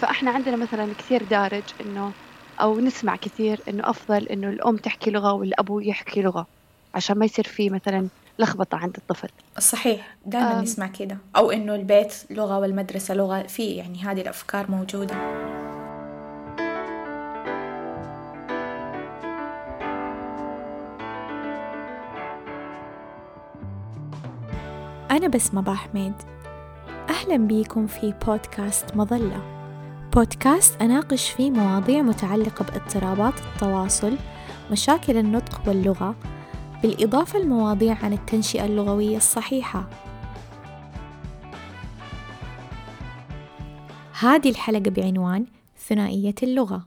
فإحنا عندنا مثلا كثير دارج إنه أو نسمع كثير إنه أفضل إنه الأم تحكي لغة والأبو يحكي لغة عشان ما يصير في مثلا لخبطة عند الطفل. صحيح دائما نسمع كده. أو إنه البيت لغة والمدرسة لغة في يعني هذه الأفكار موجودة. أنا بسمة حميد أهلا بيكم في بودكاست مظلة. بودكاست أناقش فيه مواضيع متعلقة باضطرابات التواصل مشاكل النطق واللغة بالإضافة لمواضيع عن التنشئة اللغوية الصحيحة. هذه الحلقة بعنوان ثنائية اللغة.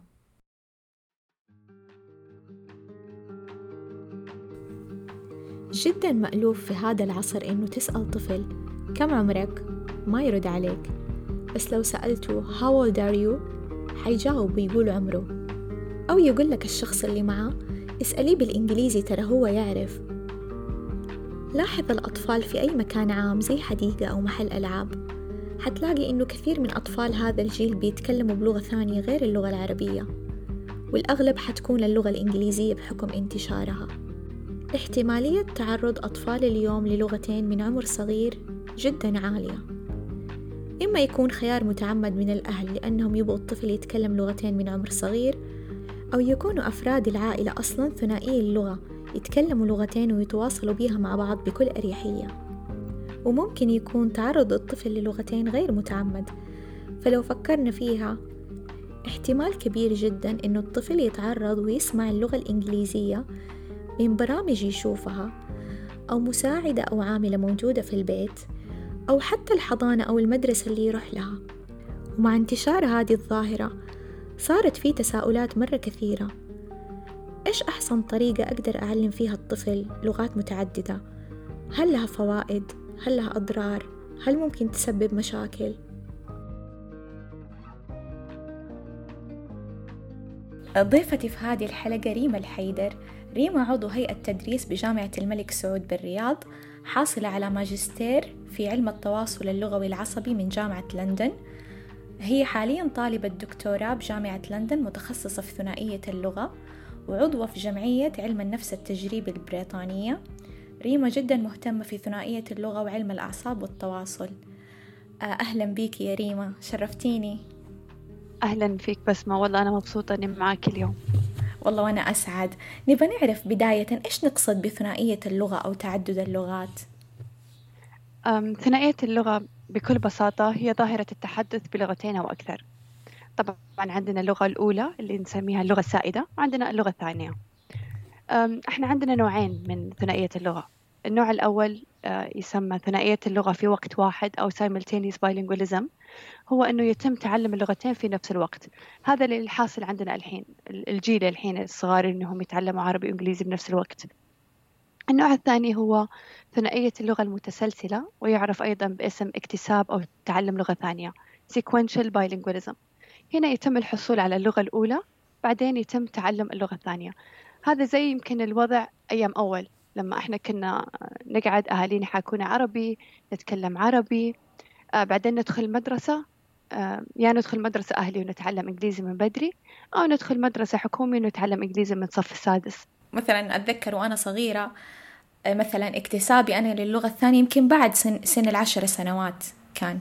جدا مألوف في هذا العصر إنه تسأل طفل كم عمرك؟ ما يرد عليك. بس لو سألته how old are you؟ حيجاوب ويقول عمره. أو يقول لك الشخص اللي معاه اسأليه بالإنجليزي ترى هو يعرف. لاحظ الأطفال في أي مكان عام زي حديقة أو محل ألعاب. حتلاقي إنه كثير من أطفال هذا الجيل بيتكلموا بلغة ثانية غير اللغة العربية. والأغلب حتكون اللغة الإنجليزية بحكم انتشارها. احتمالية تعرض أطفال اليوم للغتين من عمر صغير جدا عالية. إما يكون خيار متعمد من الأهل لأنهم يبغوا الطفل يتكلم لغتين من عمر صغير أو يكونوا أفراد العائلة أصلا ثنائي اللغة يتكلموا لغتين ويتواصلوا بيها مع بعض بكل أريحية. وممكن يكون تعرض الطفل للغتين غير متعمد. فلو فكرنا فيها احتمال كبير جدا إنه الطفل يتعرض ويسمع اللغة الإنجليزية من برامج يشوفها أو مساعدة أو عاملة موجودة في البيت. أو حتى الحضانة أو المدرسة اللي يروح لها ومع انتشار هذه الظاهرة صارت في تساؤلات مرة كثيرة إيش أحسن طريقة أقدر أعلم فيها الطفل لغات متعددة؟ هل لها فوائد؟ هل لها أضرار؟ هل ممكن تسبب مشاكل؟ ضيفتي في هذه الحلقة ريما الحيدر ريما عضو هيئة تدريس بجامعة الملك سعود بالرياض حاصلة على ماجستير في علم التواصل اللغوي العصبي من جامعة لندن. هي حاليا طالبة دكتوراه بجامعة لندن متخصصة في ثنائية اللغة وعضوة في جمعية علم النفس التجريبي البريطانية. ريما جدا مهتمة في ثنائية اللغة وعلم الأعصاب والتواصل. آه، أهلا بيك يا ريما شرفتيني. أهلا فيك بسمة والله أنا مبسوطة أني معاك اليوم. والله وأنا أسعد. نبى نعرف بداية إيش نقصد بثنائية اللغة أو تعدد اللغات؟ ثنائية اللغة بكل بساطة هي ظاهرة التحدث بلغتين أو أكثر. طبعا عندنا اللغة الأولى اللي نسميها اللغة السائدة وعندنا اللغة الثانية. إحنا عندنا نوعين من ثنائية اللغة. النوع الأول يسمى ثنائية اللغة في وقت واحد أو simultaneous bilingualism. هو أنه يتم تعلم اللغتين في نفس الوقت. هذا اللي حاصل عندنا الحين الجيل الحين الصغار أنهم يتعلموا عربي وإنجليزي بنفس الوقت. النوع الثاني هو ثنائية اللغة المتسلسلة ويعرف أيضا باسم اكتساب أو تعلم لغة ثانية sequential bilingualism. هنا يتم الحصول على اللغة الأولى بعدين يتم تعلم اللغة الثانية. هذا زي يمكن الوضع أيام أول لما إحنا كنا نقعد أهالينا يحاكونا عربي نتكلم عربي بعدين ندخل مدرسة. آه يا ندخل مدرسة أهلي ونتعلم إنجليزي من بدري أو ندخل مدرسة حكومي ونتعلم إنجليزي من الصف السادس. مثلا أتذكر وأنا صغيرة آه، مثلا اكتسابي أنا للغة الثانية يمكن بعد سن, سن العشر سنوات كان.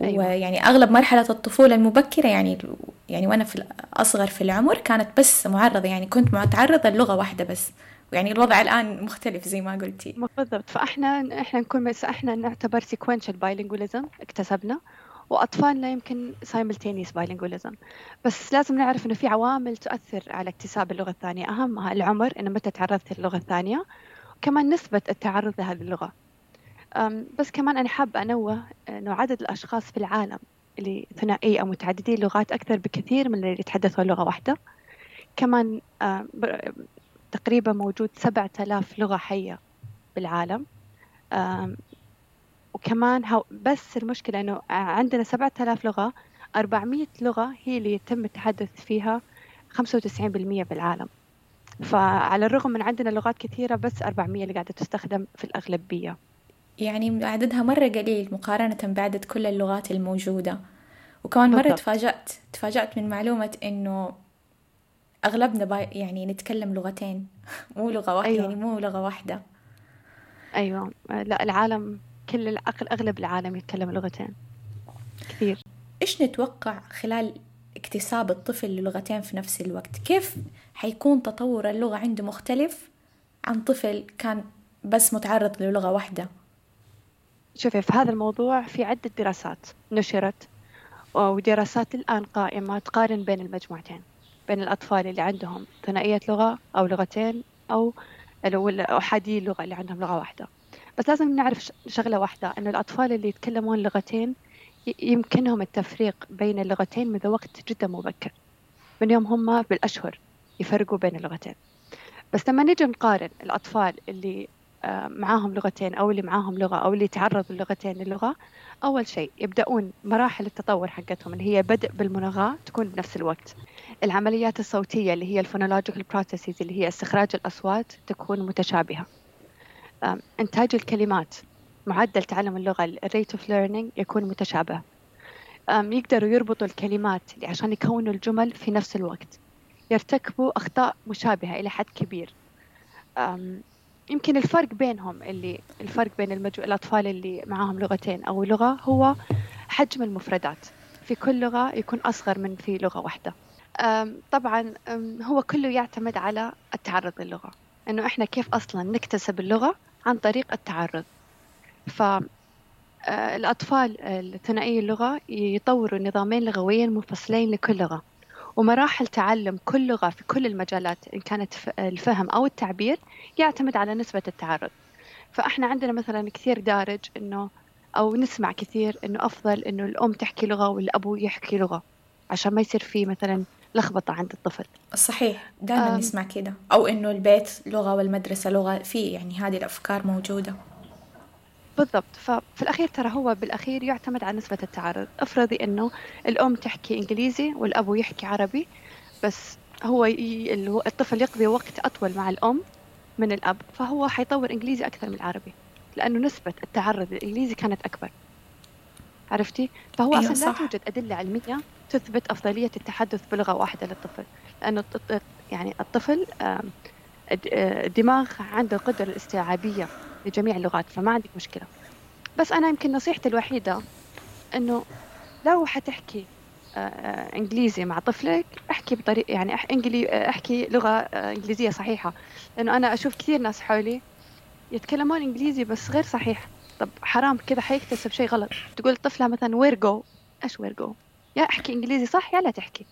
أيوة. ويعني أغلب مرحلة الطفولة المبكرة يعني يعني وأنا في الأصغر في العمر كانت بس معرضة يعني كنت متعرضة للغة واحدة بس. ويعني الوضع الآن مختلف زي ما قلتي. بالضبط. فإحنا إحنا نكون بس إحنا نعتبر sequential bilingualism اكتسبنا وأطفالنا يمكن simultaneous bilingualism. بس لازم نعرف إنه في عوامل تؤثر على اكتساب اللغة الثانية. أهمها العمر إنه متى تعرضت للغة الثانية وكمان نسبة التعرض لهذه اللغة. بس كمان أنا حابة أنوه إنه عدد الأشخاص في العالم اللي ثنائي أو متعددي اللغات أكثر بكثير من اللي يتحدثوا لغة واحدة. كمان تقريبا موجود سبعة آلاف لغة حية بالعالم. وكمان بس المشكلة إنه عندنا سبعة آلاف لغة أربعمية لغة هي اللي يتم التحدث فيها خمسة وتسعين بالمية بالعالم. فعلى الرغم من عندنا لغات كثيرة بس أربعمية اللي قاعدة تستخدم في الأغلبية. يعني عددها مرة قليل مقارنة بعدد كل اللغات الموجودة. وكمان مرة تفاجأت تفاجأت من معلومة إنه أغلبنا باي يعني نتكلم لغتين. مو لغة واحدة أيوة. يعني مو لغة واحدة. أيوة. لا العالم كل العقل أغلب العالم يتكلم لغتين. كثير. إيش نتوقع خلال اكتساب الطفل للغتين في نفس الوقت؟ كيف حيكون تطور اللغة عنده مختلف عن طفل كان بس متعرض للغة واحدة؟ شوفي في هذا الموضوع في عدة دراسات نشرت ودراسات الآن قائمة تقارن بين المجموعتين. بين الأطفال اللي عندهم ثنائية لغة أو لغتين أو أحادي اللغة اللي عندهم لغة واحدة. بس لازم نعرف شغلة واحدة أن الأطفال اللي يتكلمون لغتين يمكنهم التفريق بين اللغتين منذ وقت جدا مبكر. من يوم هم بالأشهر يفرقوا بين اللغتين. بس لما نيجي نقارن الأطفال اللي معاهم لغتين أو اللي معاهم لغة أو اللي تعرضوا لغتين للغة. أول شيء يبدأون مراحل التطور حقتهم اللي هي بدء بالمناغاة تكون بنفس الوقت. العمليات الصوتية اللي هي ال phonological processes اللي هي استخراج الأصوات تكون متشابهة. إنتاج الكلمات معدل تعلم اللغة ال rate of learning يكون متشابه. يقدروا يربطوا الكلمات عشان يكونوا الجمل في نفس الوقت. يرتكبوا أخطاء مشابهة إلى حد كبير. يمكن الفرق بينهم اللي الفرق بين المجو... الأطفال اللي معاهم لغتين أو لغة هو حجم المفردات. في كل لغة يكون أصغر من في لغة واحدة. طبعا هو كله يعتمد على التعرض للغة. إنه إحنا كيف أصلا نكتسب اللغة عن طريق التعرض. فالأطفال الثنائي اللغة يطوروا نظامين لغويين منفصلين لكل لغة. ومراحل تعلم كل لغة في كل المجالات إن كانت الفهم أو التعبير يعتمد على نسبة التعرض. فإحنا عندنا مثلا كثير دارج إنه أو نسمع كثير إنه أفضل إنه الأم تحكي لغة والأبو يحكي لغة عشان ما يصير في مثلا لخبطة عند الطفل. صحيح دائما نسمع كده. أو إنه البيت لغة والمدرسة لغة في يعني هذه الأفكار موجودة. بالضبط. ففي الأخير ترى هو بالأخير يعتمد على نسبة التعرض. افرضي أنه الأم تحكي إنجليزي والأبو يحكي عربي بس هو ي... الطفل يقضي وقت أطول مع الأم من الأب فهو حيطور إنجليزي أكثر من العربي لأنه نسبة التعرض للإنجليزي كانت أكبر. عرفتي؟ فهو أيوة أصلا لا توجد أدلة علمية تثبت أفضلية التحدث بلغة واحدة للطفل لأنه يعني الطفل الدماغ عنده القدرة الاستيعابية لجميع اللغات فما عندك مشكلة. بس أنا يمكن نصيحتي الوحيدة إنه لو حتحكي آه، آه، إنجليزي مع طفلك احكي بطريقة يعني إنجلي آه، احكي لغة إنجليزية صحيحة. لأنه أنا أشوف كثير ناس حولي يتكلمون إنجليزي بس غير صحيح. طب حرام كذا حيكتسب شيء غلط. تقول طفلها مثلا وير جو إيش وير جو يا احكي إنجليزي صح يا لا تحكي.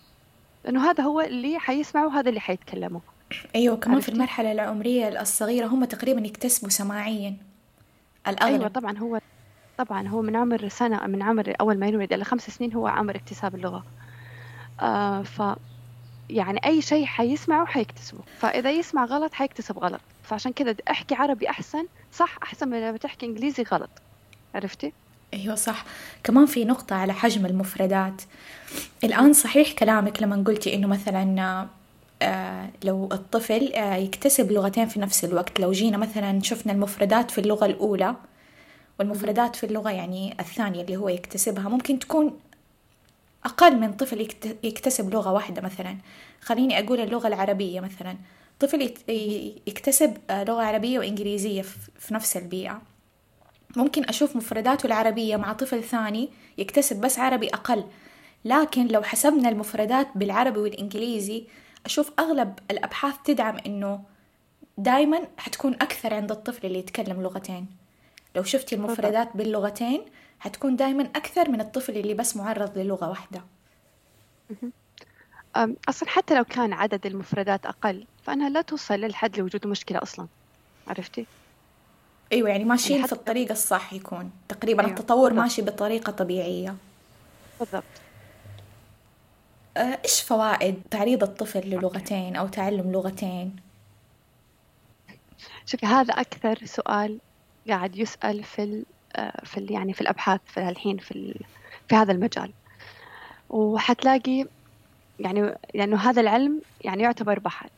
لأنه هذا هو اللي حيسمعه وهذا اللي حيتكلموا أيوة كمان في المرحلة العمرية الصغيرة هم تقريبا يكتسبوا سماعيا. الأغلب. أيوة طبعا هو طبعا هو من عمر سنة من عمر أول ما ينولد إلى خمس سنين هو عمر اكتساب اللغة. آه ف يعني أي شيء حيسمعه حيكتسبه. فإذا يسمع غلط حيكتسب غلط. فعشان كذا أحكي عربي أحسن صح أحسن من لما تحكي إنجليزي غلط. عرفتي؟ أيوة صح. كمان في نقطة على حجم المفردات. الآن صحيح كلامك لما قلتي إنه مثلا لو الطفل آه، يكتسب لغتين في نفس الوقت. لو جينا مثلا شفنا المفردات في اللغة الأولى والمفردات في اللغة يعني الثانية اللي هو يكتسبها ممكن تكون أقل من طفل يكتسب لغة واحدة مثلا. خليني أقول اللغة العربية مثلا. طفل يكتسب آه، لغة عربية وإنجليزية في نفس البيئة. ممكن أشوف مفرداته العربية مع طفل ثاني يكتسب بس عربي أقل. لكن لو حسبنا المفردات بالعربي والإنجليزي أشوف أغلب الأبحاث تدعم إنه دايما حتكون أكثر عند الطفل اللي يتكلم لغتين. لو شفتي المفردات باللغتين حتكون دايما أكثر من الطفل اللي بس معرض للغة واحدة. أصلا حتى لو كان عدد المفردات أقل فأنها لا توصل للحد لوجود مشكلة أصلا. عرفتي؟ أيوة يعني ماشيين يعني في الطريقة الصح يكون. تقريبا أيوة. التطور بالضبط. ماشي بطريقة طبيعية. بالضبط. إيش فوائد تعريض الطفل للغتين أو تعلم لغتين؟ شوفي هذا أكثر سؤال قاعد يسأل في ال آه، في ال يعني في الأبحاث في الحين في في هذا المجال وحتلاقي يعني لأنه هذا العلم يعني يعتبر بحث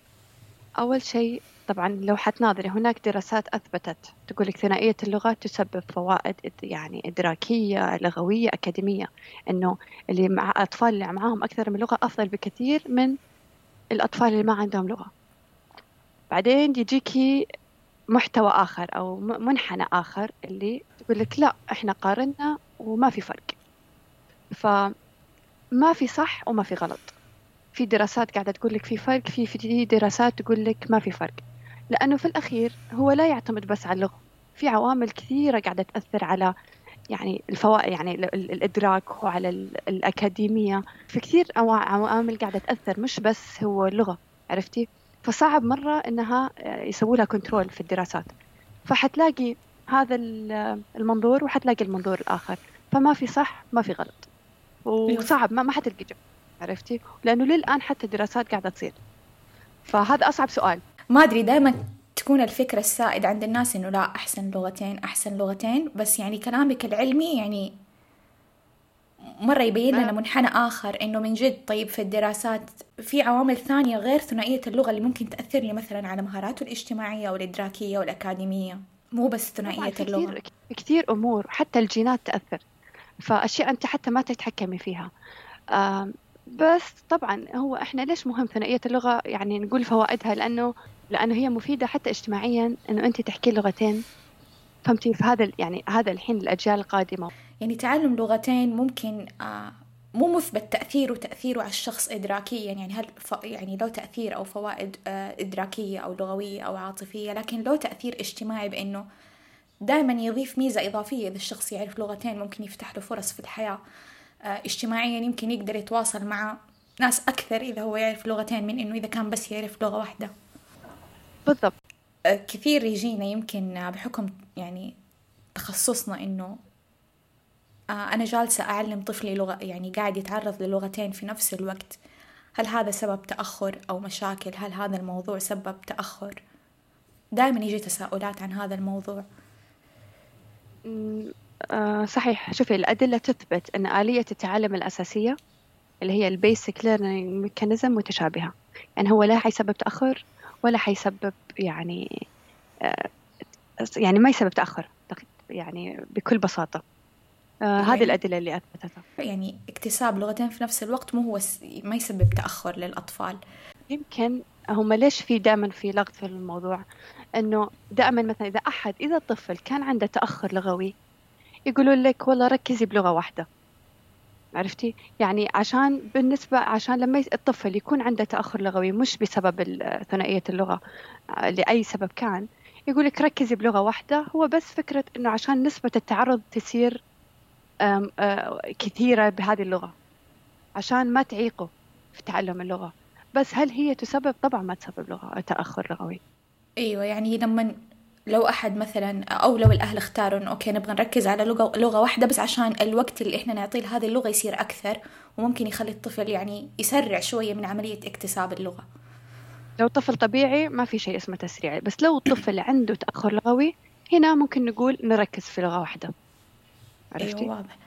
أول شيء طبعا لو حتناظري هناك دراسات أثبتت تقول لك ثنائية اللغات تسبب فوائد يعني إدراكية لغوية أكاديمية إنه اللي مع أطفال اللي معاهم أكثر من لغة أفضل بكثير من الأطفال اللي ما عندهم لغة. بعدين يجيكي محتوى آخر أو منحنى آخر اللي تقول لك لا إحنا قارنا وما في فرق. فما في صح وما في غلط. في دراسات قاعدة تقول لك في فرق في في دراسات تقول لك ما في فرق. لأنه في الأخير هو لا يعتمد بس على اللغة. في عوامل كثيرة قاعدة تأثر على يعني الفوائد يعني الإدراك وعلى الأكاديمية. في كثير عوامل قاعدة تأثر مش بس هو اللغة عرفتي؟ فصعب مرة إنها يسووا لها كنترول في الدراسات. فحتلاقي هذا المنظور وحتلاقي المنظور الآخر. فما في صح ما في غلط. وصعب ما, ما حتلقي جواب عرفتي؟ لأنه للآن حتى الدراسات قاعدة تصير. فهذا أصعب سؤال. ما أدري دائما تكون الفكرة السائدة عند الناس إنه لا أحسن لغتين أحسن لغتين. بس يعني كلامك العلمي يعني مرة يبين لنا منحنى آخر إنه من جد طيب في الدراسات. في عوامل ثانية غير ثنائية اللغة اللي ممكن تأثر لي مثلا على مهاراته الاجتماعية والإدراكية والأكاديمية مو بس ثنائية اللغة. كثير, كثير أمور حتى الجينات تأثر. فأشياء أنت حتى ما تتحكمي فيها. بس طبعا هو إحنا ليش مهم ثنائية اللغة؟ يعني نقول فوائدها لأنه لأنه هي مفيدة حتى اجتماعيا إنه أنت تحكي لغتين. فهمتي؟ في هذا يعني هذا الحين الأجيال القادمة. يعني تعلم لغتين ممكن آه مو مثبت تأثيره تأثيره على الشخص إدراكيا. يعني هل ف... يعني له تأثير أو فوائد آه إدراكية أو لغوية أو عاطفية لكن له تأثير اجتماعي بإنه دائما يضيف ميزة إضافية إذا الشخص يعرف لغتين ممكن يفتح له فرص في الحياة. اجتماعيا يمكن يقدر يتواصل مع ناس أكثر إذا هو يعرف لغتين من إنه إذا كان بس يعرف لغة واحدة. بالضبط. آه، كثير يجينا يمكن بحكم يعني تخصصنا إنه آه، أنا جالسة أعلم طفلي لغة يعني قاعد يتعرض للغتين في نفس الوقت. هل هذا سبب تأخر أو مشاكل؟ هل هذا الموضوع سبب تأخر؟ دائما يجي تساؤلات عن هذا الموضوع. آه صحيح. شوفي الأدلة تثبت أن آلية التعلم الأساسية اللي هي ال basic learning mechanism متشابهة. يعني هو لا حيسبب تأخر ولا حيسبب يعني آه يعني ما يسبب تأخر يعني بكل بساطة. آه يعني هذه الأدلة اللي أثبتتها. يعني اكتساب لغتين في نفس الوقت مو هو ما يسبب تأخر للأطفال. يمكن هم ليش في دائما في لغط في الموضوع؟ إنه دائما مثلا إذا أحد إذا الطفل كان عنده تأخر لغوي يقولون لك والله ركزي بلغة واحدة. عرفتي؟ يعني عشان بالنسبة عشان لما الطفل يكون عنده تأخر لغوي مش بسبب ثنائية اللغة لأي سبب كان يقول لك ركزي بلغة واحدة هو بس فكرة إنه عشان نسبة التعرض تصير كثيرة بهذه اللغة عشان ما تعيقه في تعلم اللغة. بس هل هي تسبب؟ طبعا ما تسبب لغة تأخر لغوي. أيوة يعني لما لو أحد مثلا أو لو الأهل اختاروا إنه أوكي نبغى نركز على لغة لغة واحدة بس عشان الوقت اللي إحنا نعطيه لهذه اللغة يصير أكثر وممكن يخلي الطفل يعني يسرع شوية من عملية اكتساب اللغة. لو طفل طبيعي ما في شيء اسمه تسريع. بس لو الطفل عنده تأخر لغوي هنا ممكن نقول نركز في لغة واحدة. عرفتي؟ أيوة واضح.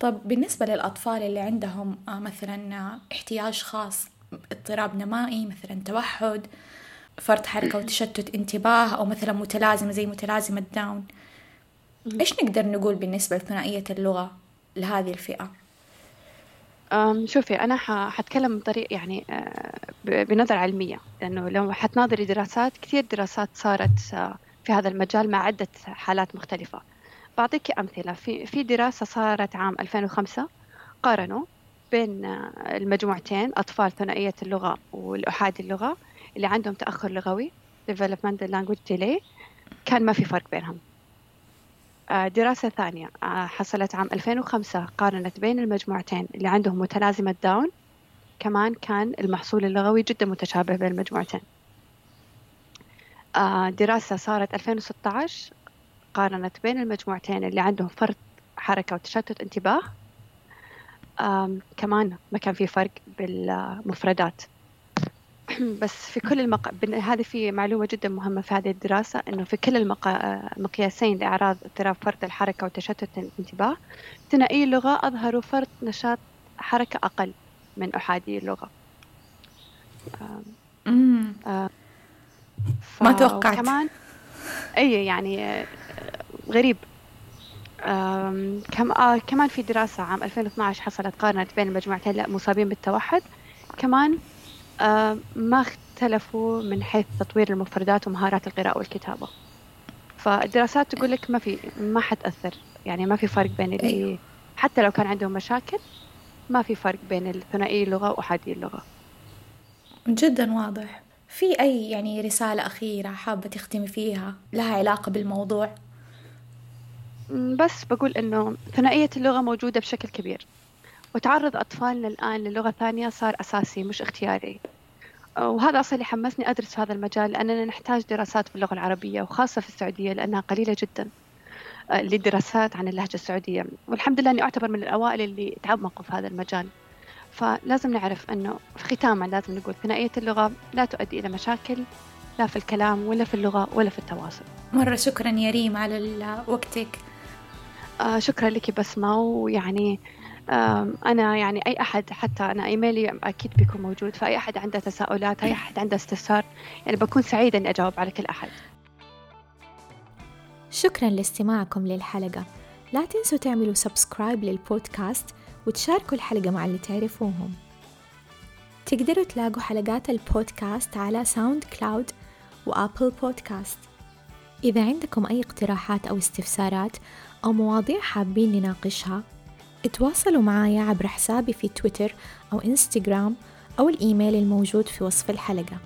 طب بالنسبة للأطفال اللي عندهم آه، مثلا احتياج خاص اضطراب نمائي مثلا توحد فرط حركة وتشتت انتباه أو مثلا متلازمة زي متلازمة داون. إيش نقدر نقول بالنسبة لثنائية اللغة لهذه الفئة؟ شوفي أنا حتكلم بطريقة يعني آه، بنظرة علمية. لأنه لو حتناظري دراسات كثير دراسات صارت آه، في هذا المجال مع عدة حالات مختلفة. بعطيك أمثلة. في في دراسة صارت عام 2005 قارنوا بين آه، المجموعتين أطفال ثنائية اللغة والأحادي اللغة. اللي عندهم تأخر لغوي developmental language delay كان ما في فرق بينهم. آه، دراسة ثانية آه، حصلت عام 2005 قارنت بين المجموعتين اللي عندهم متلازمة داون كمان كان المحصول اللغوي جدا متشابه بين المجموعتين. آه، دراسة صارت 2016 قارنت بين المجموعتين اللي عندهم فرط حركة وتشتت انتباه. كمان ما كان في فرق بالمفردات. بس في كل المق... هذه في معلومة جدا مهمة في هذه الدراسة إنه في كل المق... المقياسين لأعراض اضطراب فرط الحركة وتشتت الانتباه. ثنائي اللغة أظهروا فرط نشاط حركة أقل من أحادي اللغة. آه ما توقعت. كمان أي يعني آه، غريب. كم آه كمان في دراسة عام 2012 حصلت قارنت بين المجموعتين المصابين بالتوحد. كمان آه ما اختلفوا من حيث تطوير المفردات ومهارات القراءة والكتابة. فالدراسات تقول لك ما في ما حتأثر. يعني ما في فرق بين اللي أيوه. حتى لو كان عندهم مشاكل ما في فرق بين الثنائي اللغة وأحادي اللغة. جدا واضح. في أي يعني رسالة أخيرة حابة تختمي فيها لها علاقة بالموضوع؟ بس بقول إنه ثنائية اللغة موجودة بشكل كبير. وتعرض أطفالنا الآن للغة ثانية صار أساسي مش اختياري. وهذا أصلا اللي حمسني أدرس هذا المجال لأننا نحتاج دراسات في اللغة العربية وخاصة في السعودية لأنها قليلة جدا آه، للدراسات عن اللهجة السعودية. والحمد لله أني أعتبر من الأوائل اللي تعمقوا في هذا المجال. فلازم نعرف أنه في ختاما لازم نقول ثنائية اللغة لا تؤدي إلى مشاكل لا في الكلام ولا في اللغة ولا في التواصل. مرة شكرا يا ريم على وقتك. آه شكرا لك بسمة ويعني أنا يعني أي أحد حتى أنا إيميلي أكيد بيكون موجود فأي أحد عنده تساؤلات أي أحد عنده استفسار يعني بكون سعيدة إني أجاوب على كل أحد. شكرا لاستماعكم للحلقة. لا تنسوا تعملوا subscribe للبودكاست وتشاركوا الحلقة مع اللي تعرفوهم. تقدروا تلاقوا حلقات البودكاست على ساوند كلاود وآبل بودكاست. إذا عندكم أي اقتراحات أو استفسارات أو مواضيع حابين نناقشها اتواصلوا معايا عبر حسابي في تويتر أو إنستغرام أو الإيميل الموجود في وصف الحلقة.